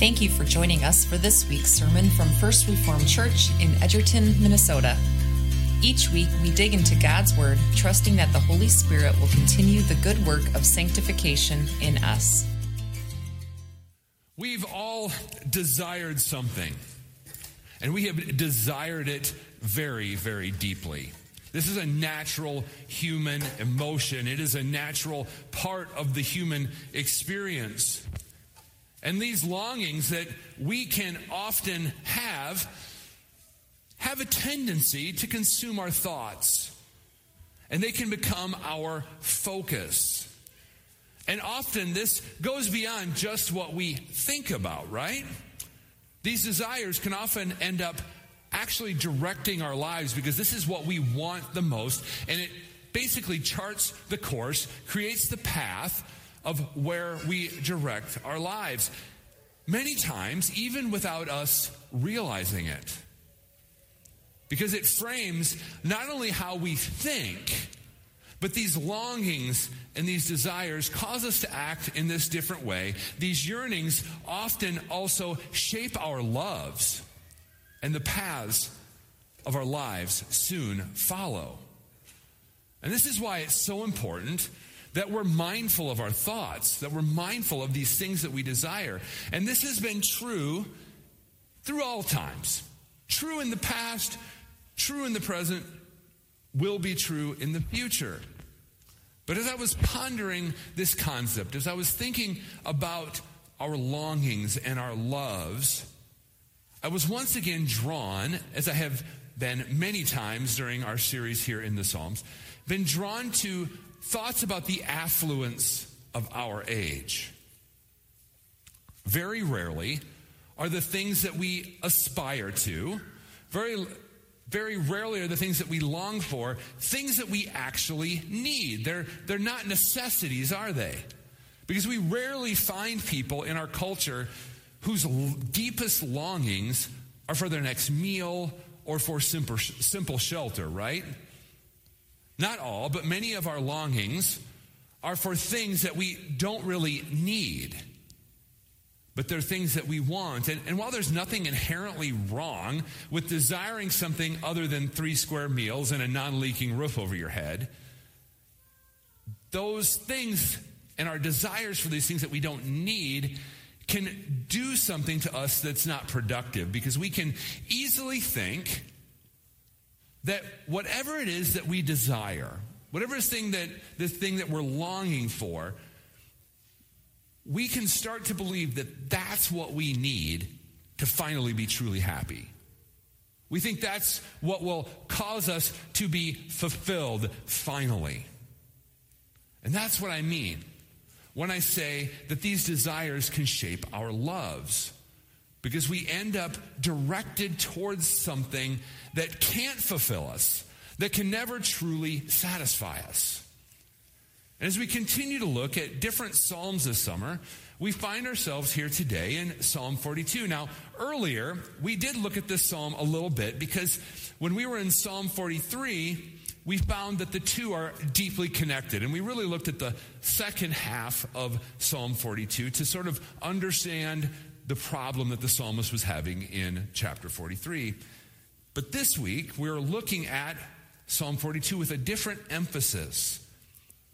Thank you for joining us for this week's sermon from First Reformed Church in Edgerton, Minnesota. Each week, we dig into God's Word, trusting that the Holy Spirit will continue the good work of sanctification in us. We've all desired something, and we have desired it very, very deeply. This is a natural human emotion. It is a natural part of the human experience. And these longings that we can often have have a tendency to consume our thoughts. And they can become our focus. And often this goes beyond just what we think about, right? These desires can often end up actually directing our lives because this is what we want the most. And it basically charts the course, creates the path of where we direct our lives. Many times, even without us realizing it. Because it frames not only how we think, but these longings and these desires cause us to act in this different way. These yearnings often also shape our loves, and the paths of our lives soon follow. And this is why it's so important that we're mindful of our thoughts, that we're mindful of these things that we desire. And this has been true through all times. True in the past, true in the present, will be true in the future. But as I was pondering this concept, as I was thinking about our longings and our loves, I was once again drawn, as I have been many times during our series here in the Psalms, been drawn to thoughts about the affluence of our age. Very rarely are the things that we aspire to, very, very rarely are the things that we long for, things that we actually need. They're, they're not necessities, are they? Because we rarely find people in our culture whose deepest longings are for their next meal or for simple, simple shelter, right? Not all, but many of our longings are for things that we don't really need, but they're things that we want. And, and, while there's nothing inherently wrong with desiring something other than three square meals and a non leaking roof over your head, those things and our desires for these things that we don't need can do something to us that's not productive because we can easily think that whatever it is that we desire, whatever this thing that this thing that we're longing for, we can start to believe that that's what we need to finally be truly happy. We think that's what will cause us to be fulfilled finally. And that's what I mean when I say that these desires can shape our loves because we end up directed towards something that can't fulfill us, that can never truly satisfy us. And as we continue to look at different Psalms this summer, we find ourselves here today in Psalm 42. Now, earlier, we did look at this psalm a little bit because when we were in Psalm 43, we found that the two are deeply connected. And we really looked at the second half of Psalm 42 to sort of understand the problem that the psalmist was having in chapter 43. But this week, we're looking at Psalm 42 with a different emphasis.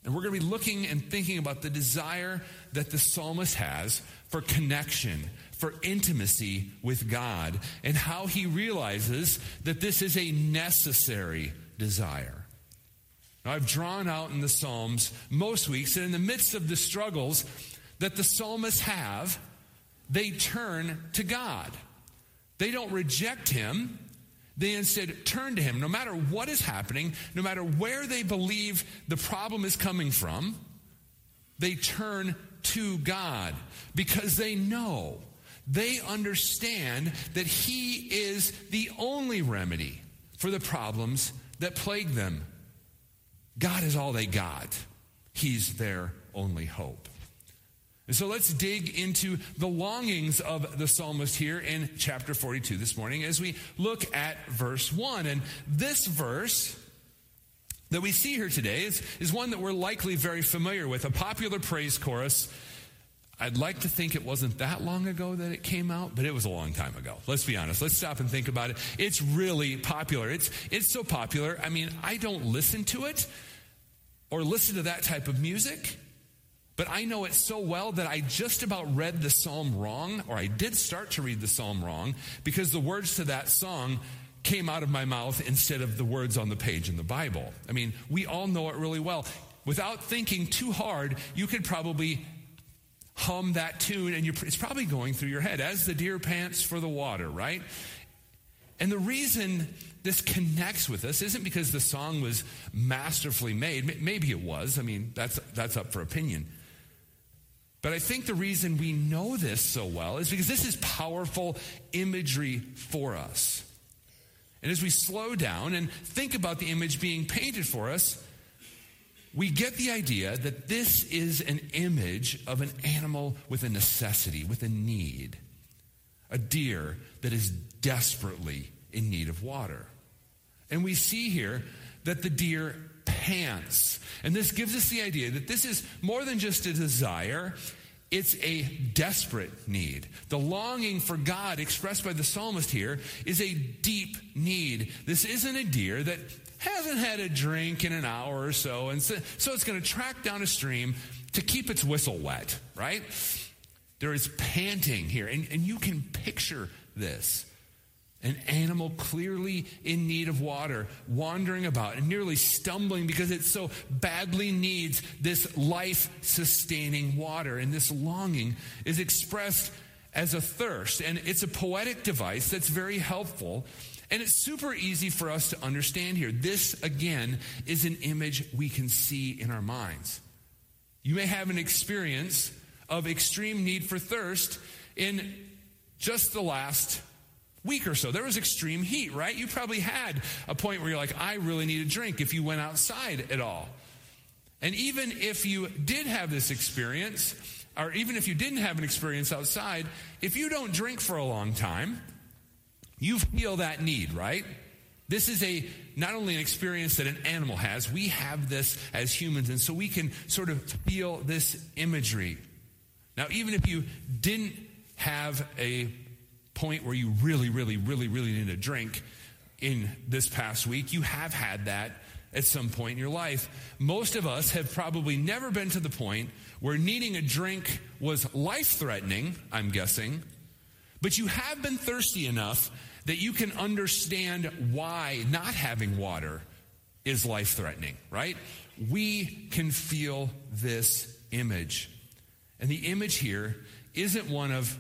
And we're going to be looking and thinking about the desire that the psalmist has for connection, for intimacy with God, and how he realizes that this is a necessary desire. Now, I've drawn out in the Psalms most weeks that in the midst of the struggles that the psalmists have, they turn to God. They don't reject Him. They instead turn to Him. No matter what is happening, no matter where they believe the problem is coming from, they turn to God because they know, they understand that He is the only remedy for the problems that plague them. God is all they got, He's their only hope. So let's dig into the longings of the psalmist here in chapter 42 this morning as we look at verse 1. And this verse that we see here today is, is one that we're likely very familiar with, a popular praise chorus I'd like to think it wasn't that long ago that it came out, but it was a long time ago. Let's be honest. Let's stop and think about it. It's really popular. It's, it's so popular. I mean, I don't listen to it or listen to that type of music, but I know it so well that I just about read the psalm wrong, or I did start to read the psalm wrong, because the words to that song came out of my mouth instead of the words on the page in the Bible. I mean, we all know it really well. Without thinking too hard, you could probably hum that tune, and it's probably going through your head as the deer pants for the water, right? And the reason this connects with us isn't because the song was masterfully made. Maybe it was. I mean, that's, that's up for opinion. But I think the reason we know this so well is because this is powerful imagery for us. And as we slow down and think about the image being painted for us, we get the idea that this is an image of an animal with a necessity, with a need. A deer that is desperately in need of water. And we see here that the deer pants. And this gives us the idea that this is more than just a desire, it's a desperate need. The longing for God expressed by the psalmist here is a deep need. This isn't a deer that hasn't had a drink in an hour or so, and so, so it's going to track down a stream to keep its whistle wet, right? There is panting here, and, and you can picture this. An animal clearly in need of water, wandering about and nearly stumbling because it so badly needs this life sustaining water. And this longing is expressed as a thirst. And it's a poetic device that's very helpful and it's super easy for us to understand here. This, again, is an image we can see in our minds. You may have an experience of extreme need for thirst in just the last week or so. There was extreme heat, right? You probably had a point where you're like, I really need a drink if you went outside at all. And even if you did have this experience, or even if you didn't have an experience outside, if you don't drink for a long time, you feel that need, right? This is a not only an experience that an animal has, we have this as humans, and so we can sort of feel this imagery. Now, even if you didn't have a point where you really, really, really, really need a drink in this past week, you have had that at some point in your life. Most of us have probably never been to the point where needing a drink was life threatening, I'm guessing, but you have been thirsty enough that you can understand why not having water is life threatening, right? We can feel this image. And the image here isn't one of,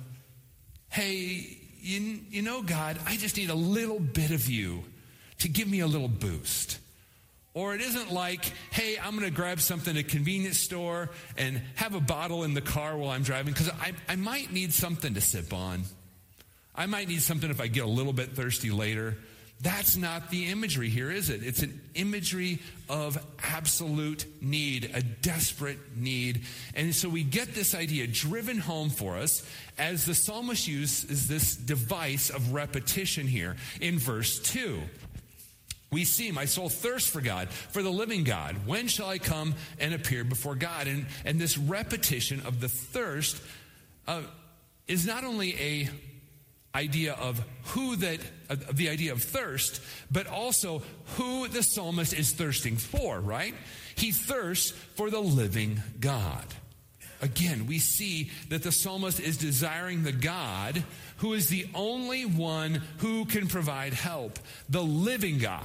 hey, you, you know, God, I just need a little bit of you to give me a little boost. Or it isn't like, hey, I'm going to grab something at a convenience store and have a bottle in the car while I'm driving because I, I might need something to sip on. I might need something if I get a little bit thirsty later. That's not the imagery here, is it? It's an imagery of absolute need, a desperate need. And so we get this idea driven home for us as the psalmist uses this device of repetition here in verse 2. We see, my soul thirsts for God, for the living God. When shall I come and appear before God? And, and this repetition of the thirst uh, is not only a idea of who that, the idea of thirst, but also who the psalmist is thirsting for, right? He thirsts for the living God. Again, we see that the psalmist is desiring the God who is the only one who can provide help, the living God.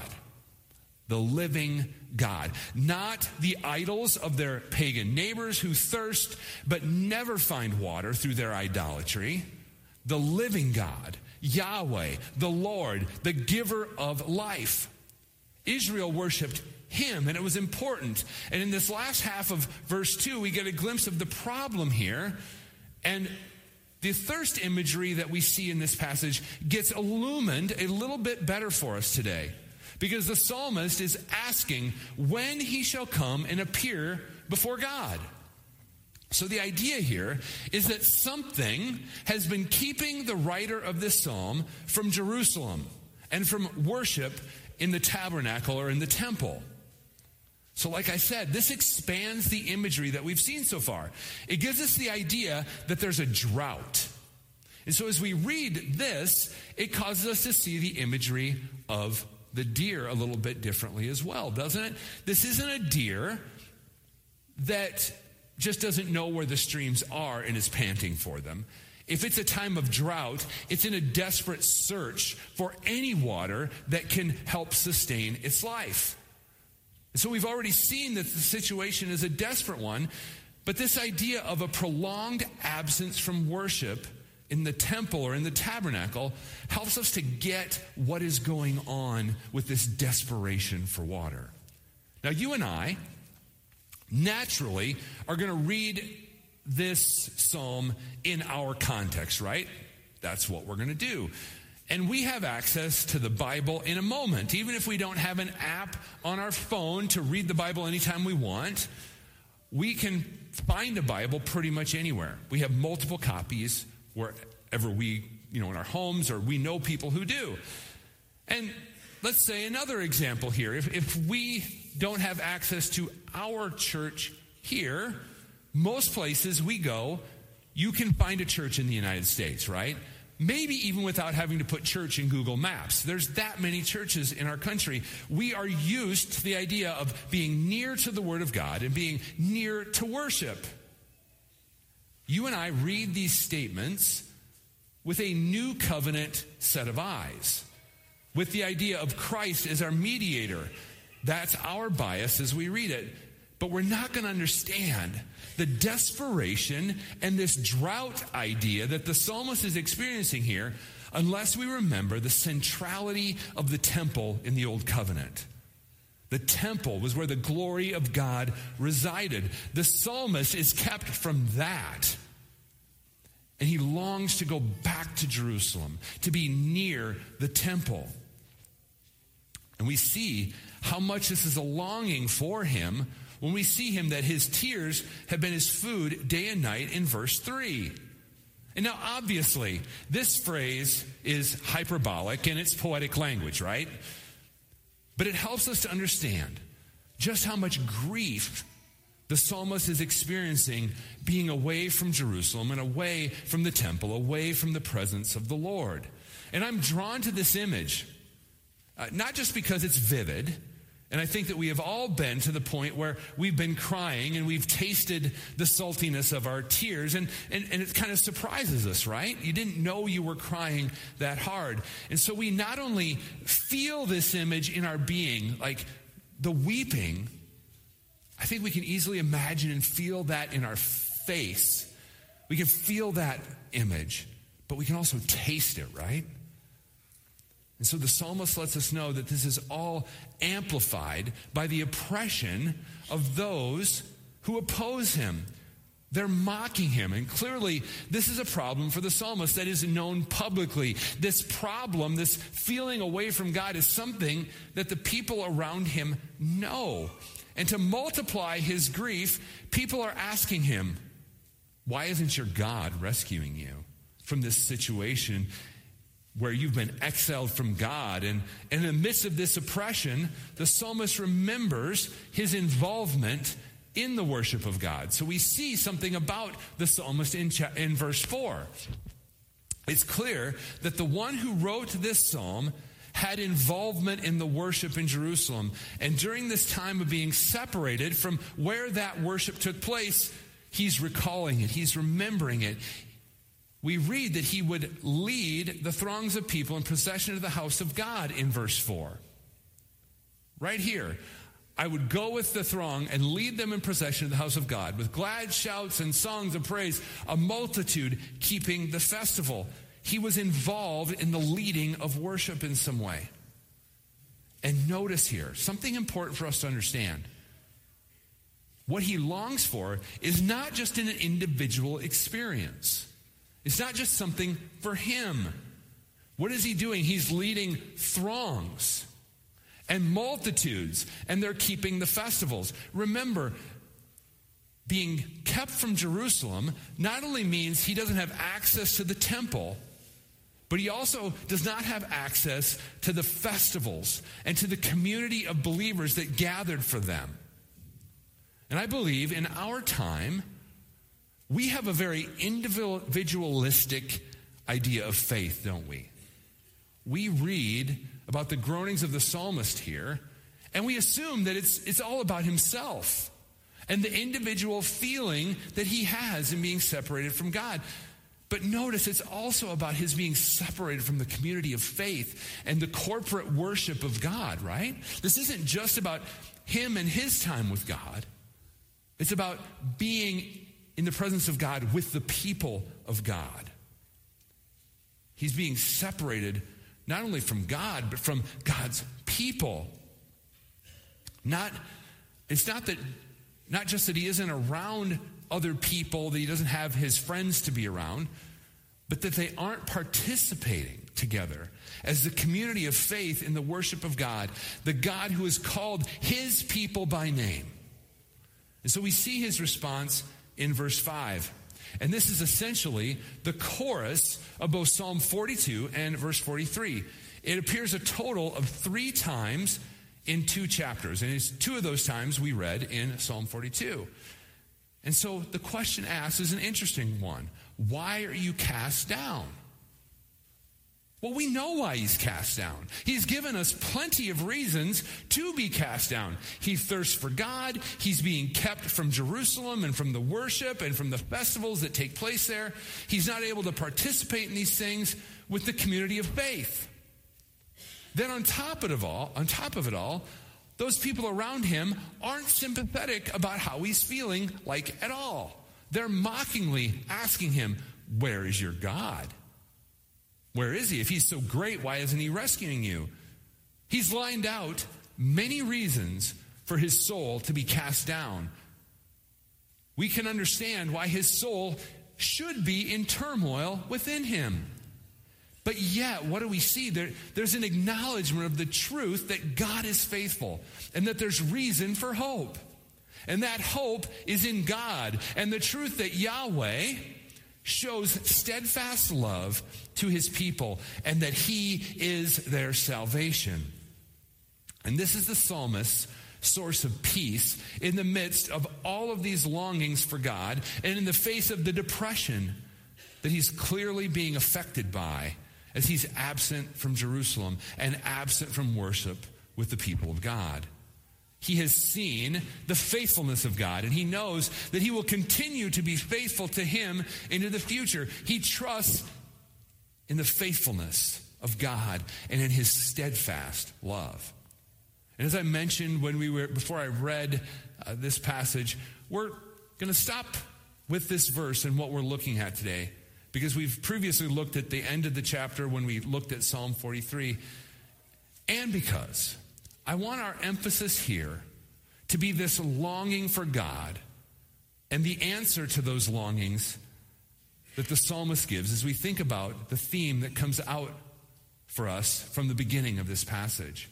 The living God. Not the idols of their pagan neighbors who thirst but never find water through their idolatry the living God, Yahweh, the Lord, the giver of life. Israel worshiped him, and it was important. And in this last half of verse 2, we get a glimpse of the problem here. And the thirst imagery that we see in this passage gets illumined a little bit better for us today. Because the psalmist is asking when he shall come and appear before God. So the idea here is that something has been keeping the writer of this psalm from Jerusalem and from worship in the tabernacle or in the temple. So, like I said, this expands the imagery that we've seen so far. It gives us the idea that there's a drought. And so, as we read this, it causes us to see the imagery of the deer a little bit differently as well, doesn't it? This isn't a deer that just doesn't know where the streams are and is panting for them. If it's a time of drought, it's in a desperate search for any water that can help sustain its life. So we've already seen that the situation is a desperate one, but this idea of a prolonged absence from worship in the temple or in the tabernacle helps us to get what is going on with this desperation for water. Now, you and I naturally are going to read this psalm in our context, right? That's what we're going to do. And we have access to the Bible in a moment. Even if we don't have an app on our phone to read the Bible anytime we want, we can find a Bible pretty much anywhere. We have multiple copies wherever we, you know, in our homes, or we know people who do. And let's say another example here. If, if we don't have access to our church here, most places we go, you can find a church in the United States, right? maybe even without having to put church in Google Maps. There's that many churches in our country. We are used to the idea of being near to the Word of God and being near to worship. You and I read these statements with a new covenant set of eyes, with the idea of Christ as our mediator. That's our bias as we read it. But we're not going to understand the desperation and this drought idea that the psalmist is experiencing here unless we remember the centrality of the temple in the Old Covenant. The temple was where the glory of God resided. The psalmist is kept from that. And he longs to go back to Jerusalem, to be near the temple. And we see how much this is a longing for him when we see him that his tears have been his food day and night in verse 3. And now, obviously, this phrase is hyperbolic and it's poetic language, right? But it helps us to understand just how much grief the psalmist is experiencing being away from Jerusalem and away from the temple, away from the presence of the Lord. And I'm drawn to this image, uh, not just because it's vivid and I think that we have all been to the point where we've been crying and we've tasted the saltiness of our tears. And, and, and it kind of surprises us, right? You didn't know you were crying that hard. And so we not only feel this image in our being, like the weeping, I think we can easily imagine and feel that in our face. We can feel that image, but we can also taste it, right? And so the psalmist lets us know that this is all amplified by the oppression of those who oppose him. They're mocking him. And clearly, this is a problem for the psalmist that is known publicly. This problem, this feeling away from God, is something that the people around him know. And to multiply his grief, people are asking him, Why isn't your God rescuing you from this situation where you've been exiled from God. And, and in the midst of this oppression, the psalmist remembers his involvement in the worship of God. So we see something about the psalmist in, cha- in verse 4. It's clear that the one who wrote this psalm had involvement in the worship in Jerusalem. And during this time of being separated from where that worship took place, he's recalling it, he's remembering it we read that he would lead the throngs of people in procession to the house of God in verse 4. Right here. I would go with the throng and lead them in procession to the house of God with glad shouts and songs of praise, a multitude keeping the festival. He was involved in the leading of worship in some way. And notice here something important for us to understand. What he longs for is not just an individual experience. It's not just something for him. What is he doing? He's leading throngs and multitudes, and they're keeping the festivals. Remember, being kept from Jerusalem not only means he doesn't have access to the temple, but he also does not have access to the festivals and to the community of believers that gathered for them. And I believe in our time, we have a very individualistic idea of faith, don't we? We read about the groanings of the psalmist here, and we assume that it's, it's all about himself and the individual feeling that he has in being separated from God. But notice it's also about his being separated from the community of faith and the corporate worship of God, right? This isn't just about him and his time with God, it's about being in the presence of God with the people of God. He's being separated not only from God, but from God's people. Not, it's not that, not just that he isn't around other people, that he doesn't have his friends to be around, but that they aren't participating together as the community of faith in the worship of God, the God who has called his people by name. And so we see his response in verse 5. And this is essentially the chorus of both Psalm 42 and verse 43. It appears a total of three times in two chapters. And it's two of those times we read in Psalm 42. And so the question asked is an interesting one. Why are you cast down? Well, we know why he's cast down. He's given us plenty of reasons to be cast down. He thirsts for God. He's being kept from Jerusalem and from the worship and from the festivals that take place there. He's not able to participate in these things with the community of faith. Then on top of it all, on top of it all, those people around him aren't sympathetic about how he's feeling like at all. They're mockingly asking him, "Where is your God?" Where is he? If he's so great, why isn't he rescuing you? He's lined out many reasons for his soul to be cast down. We can understand why his soul should be in turmoil within him. But yet, what do we see? There, there's an acknowledgement of the truth that God is faithful and that there's reason for hope. And that hope is in God. And the truth that Yahweh, shows steadfast love to his people and that he is their salvation. And this is the psalmist's source of peace in the midst of all of these longings for God and in the face of the depression that he's clearly being affected by as he's absent from Jerusalem and absent from worship with the people of God. He has seen the faithfulness of God, and he knows that he will continue to be faithful to him into the future. He trusts in the faithfulness of God and in his steadfast love. And as I mentioned when we were before I read uh, this passage, we're going to stop with this verse and what we're looking at today because we've previously looked at the end of the chapter when we looked at Psalm 43 and because I want our emphasis here to be this longing for God and the answer to those longings that the psalmist gives as we think about the theme that comes out for us from the beginning of this passage.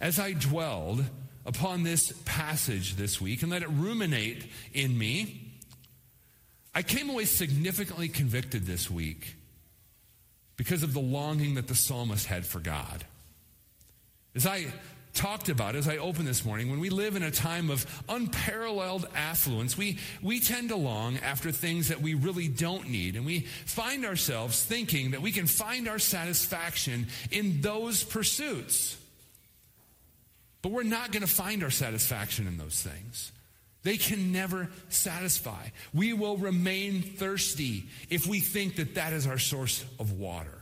As I dwelled upon this passage this week and let it ruminate in me, I came away significantly convicted this week because of the longing that the psalmist had for God. As I talked about, as I opened this morning, when we live in a time of unparalleled affluence, we, we tend to long after things that we really don't need. And we find ourselves thinking that we can find our satisfaction in those pursuits. But we're not going to find our satisfaction in those things. They can never satisfy. We will remain thirsty if we think that that is our source of water.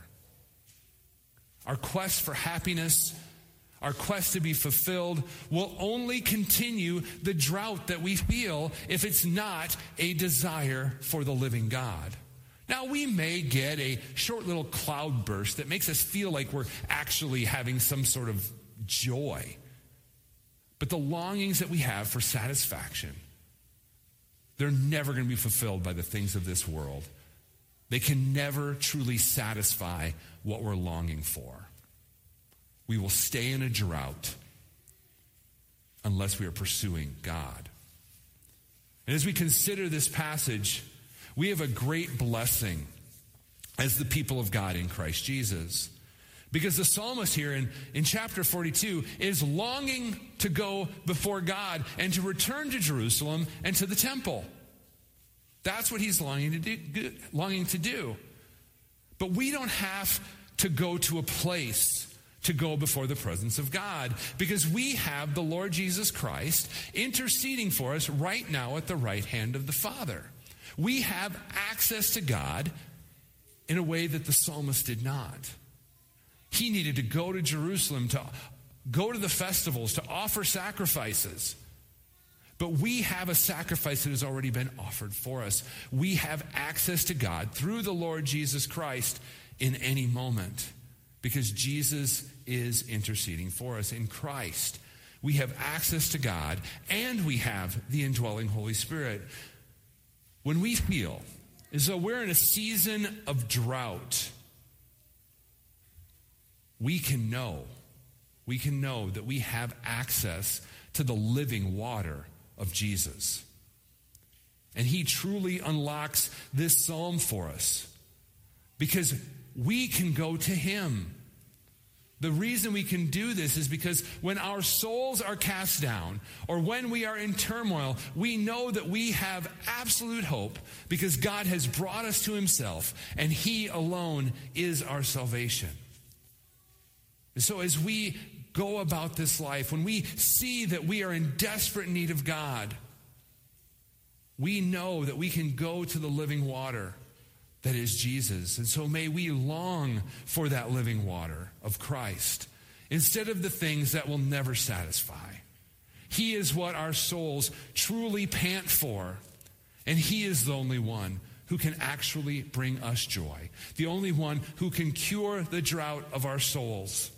Our quest for happiness our quest to be fulfilled will only continue the drought that we feel if it's not a desire for the living God. Now, we may get a short little cloud burst that makes us feel like we're actually having some sort of joy. But the longings that we have for satisfaction, they're never going to be fulfilled by the things of this world. They can never truly satisfy what we're longing for we will stay in a drought unless we are pursuing God. And as we consider this passage, we have a great blessing as the people of God in Christ Jesus. Because the psalmist here in, in chapter 42 is longing to go before God and to return to Jerusalem and to the temple. That's what he's longing to do. Longing to do. But we don't have to go to a place to go before the presence of God because we have the Lord Jesus Christ interceding for us right now at the right hand of the Father. We have access to God in a way that the psalmist did not. He needed to go to Jerusalem to go to the festivals, to offer sacrifices. But we have a sacrifice that has already been offered for us. We have access to God through the Lord Jesus Christ in any moment because Jesus is interceding for us in Christ. We have access to God and we have the indwelling Holy Spirit. When we feel as though we're in a season of drought, we can know, we can know that we have access to the living water of Jesus. And he truly unlocks this psalm for us because we can go to him. The reason we can do this is because when our souls are cast down or when we are in turmoil, we know that we have absolute hope because God has brought us to Himself and He alone is our salvation. And so as we go about this life, when we see that we are in desperate need of God, we know that we can go to the living water that is Jesus. And so may we long for that living water of Christ instead of the things that will never satisfy. He is what our souls truly pant for, and He is the only one who can actually bring us joy, the only one who can cure the drought of our souls.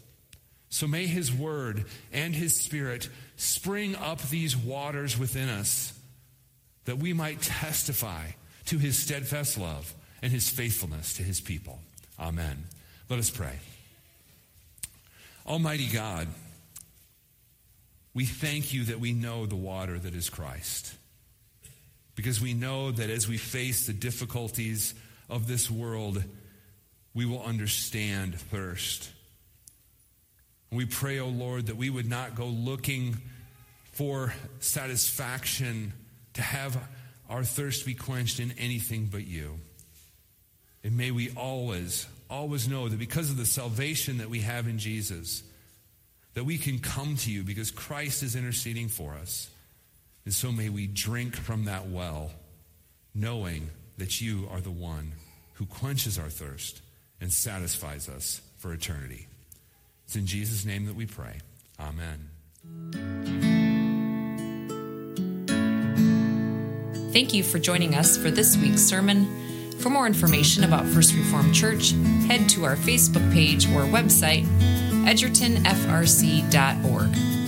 So may his word and his spirit spring up these waters within us that we might testify to his steadfast love and his faithfulness to his people. Amen. Let us pray. Almighty God, we thank you that we know the water that is Christ. Because we know that as we face the difficulties of this world, we will understand thirst we pray, O oh Lord, that we would not go looking for satisfaction to have our thirst be quenched in anything but you. And may we always, always know that because of the salvation that we have in Jesus, that we can come to you because Christ is interceding for us. And so may we drink from that well, knowing that you are the one who quenches our thirst and satisfies us for eternity. It's in Jesus' name that we pray. Amen. Thank you for joining us for this week's sermon. For more information about First Reformed Church, head to our Facebook page or website, edgertonfrc.org.